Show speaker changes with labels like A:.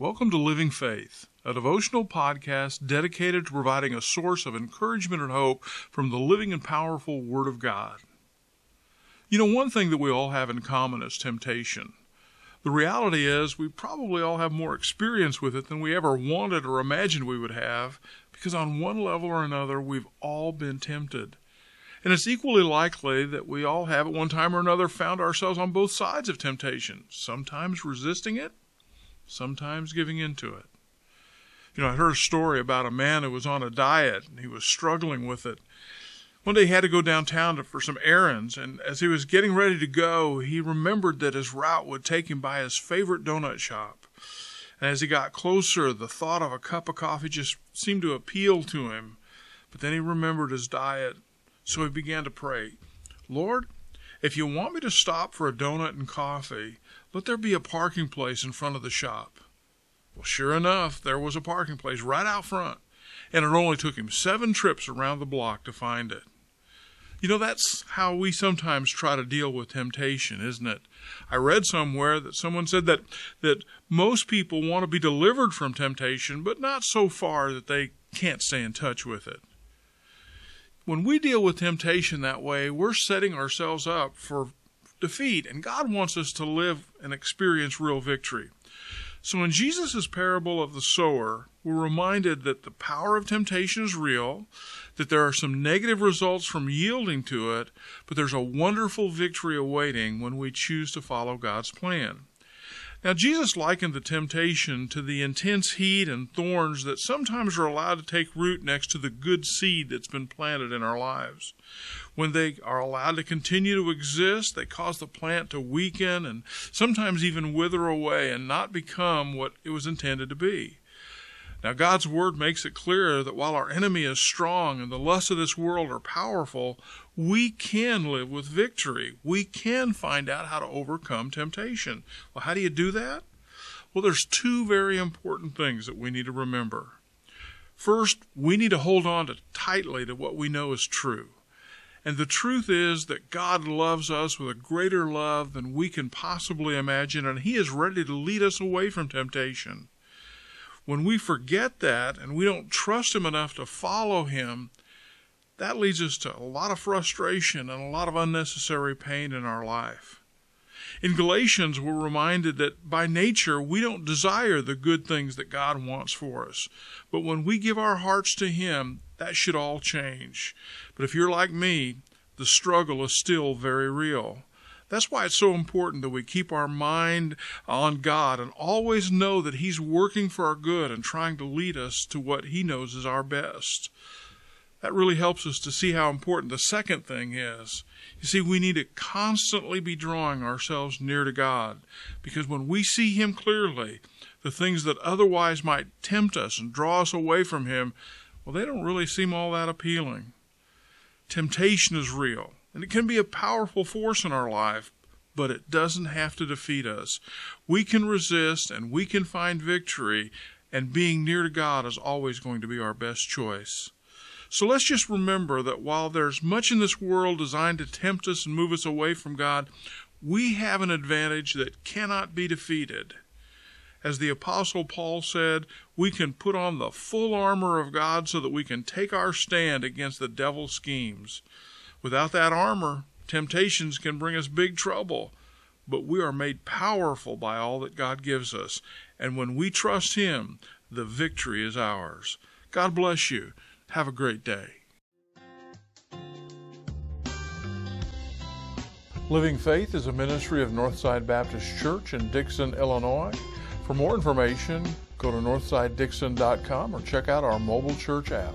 A: Welcome to Living Faith, a devotional podcast dedicated to providing a source of encouragement and hope from the living and powerful Word of God. You know, one thing that we all have in common is temptation. The reality is, we probably all have more experience with it than we ever wanted or imagined we would have, because on one level or another, we've all been tempted. And it's equally likely that we all have at one time or another found ourselves on both sides of temptation, sometimes resisting it, sometimes giving into it. You know, I heard a story about a man who was on a diet and he was struggling with it. One day he had to go downtown for some errands, and as he was getting ready to go, he remembered that his route would take him by his favorite donut shop. And as he got closer, the thought of a cup of coffee just seemed to appeal to him. But then he remembered his diet, so he began to pray Lord, if you want me to stop for a donut and coffee, let there be a parking place in front of the shop. Well, sure enough, there was a parking place right out front, and it only took him seven trips around the block to find it. You know, that's how we sometimes try to deal with temptation, isn't it? I read somewhere that someone said that, that most people want to be delivered from temptation, but not so far that they can't stay in touch with it. When we deal with temptation that way, we're setting ourselves up for defeat, and God wants us to live and experience real victory. So, in Jesus' parable of the sower, we're reminded that the power of temptation is real, that there are some negative results from yielding to it, but there's a wonderful victory awaiting when we choose to follow God's plan. Now, Jesus likened the temptation to the intense heat and thorns that sometimes are allowed to take root next to the good seed that's been planted in our lives. When they are allowed to continue to exist, they cause the plant to weaken and sometimes even wither away and not become what it was intended to be. Now, God's Word makes it clear that while our enemy is strong and the lusts of this world are powerful, we can live with victory. We can find out how to overcome temptation. Well, how do you do that? Well, there's two very important things that we need to remember. First, we need to hold on to tightly to what we know is true. And the truth is that God loves us with a greater love than we can possibly imagine, and He is ready to lead us away from temptation. When we forget that and we don't trust Him enough to follow Him, that leads us to a lot of frustration and a lot of unnecessary pain in our life. In Galatians, we're reminded that by nature we don't desire the good things that God wants for us. But when we give our hearts to Him, that should all change. But if you're like me, the struggle is still very real. That's why it's so important that we keep our mind on God and always know that He's working for our good and trying to lead us to what He knows is our best. That really helps us to see how important the second thing is. You see, we need to constantly be drawing ourselves near to God because when we see Him clearly, the things that otherwise might tempt us and draw us away from Him, well, they don't really seem all that appealing. Temptation is real. And it can be a powerful force in our life, but it doesn't have to defeat us. We can resist and we can find victory, and being near to God is always going to be our best choice. So let's just remember that while there's much in this world designed to tempt us and move us away from God, we have an advantage that cannot be defeated. As the Apostle Paul said, we can put on the full armor of God so that we can take our stand against the devil's schemes. Without that armor, temptations can bring us big trouble, but we are made powerful by all that God gives us. And when we trust Him, the victory is ours. God bless you. Have a great day. Living Faith is a ministry of Northside Baptist Church in Dixon, Illinois. For more information, go to northsidedixon.com or check out our mobile church app.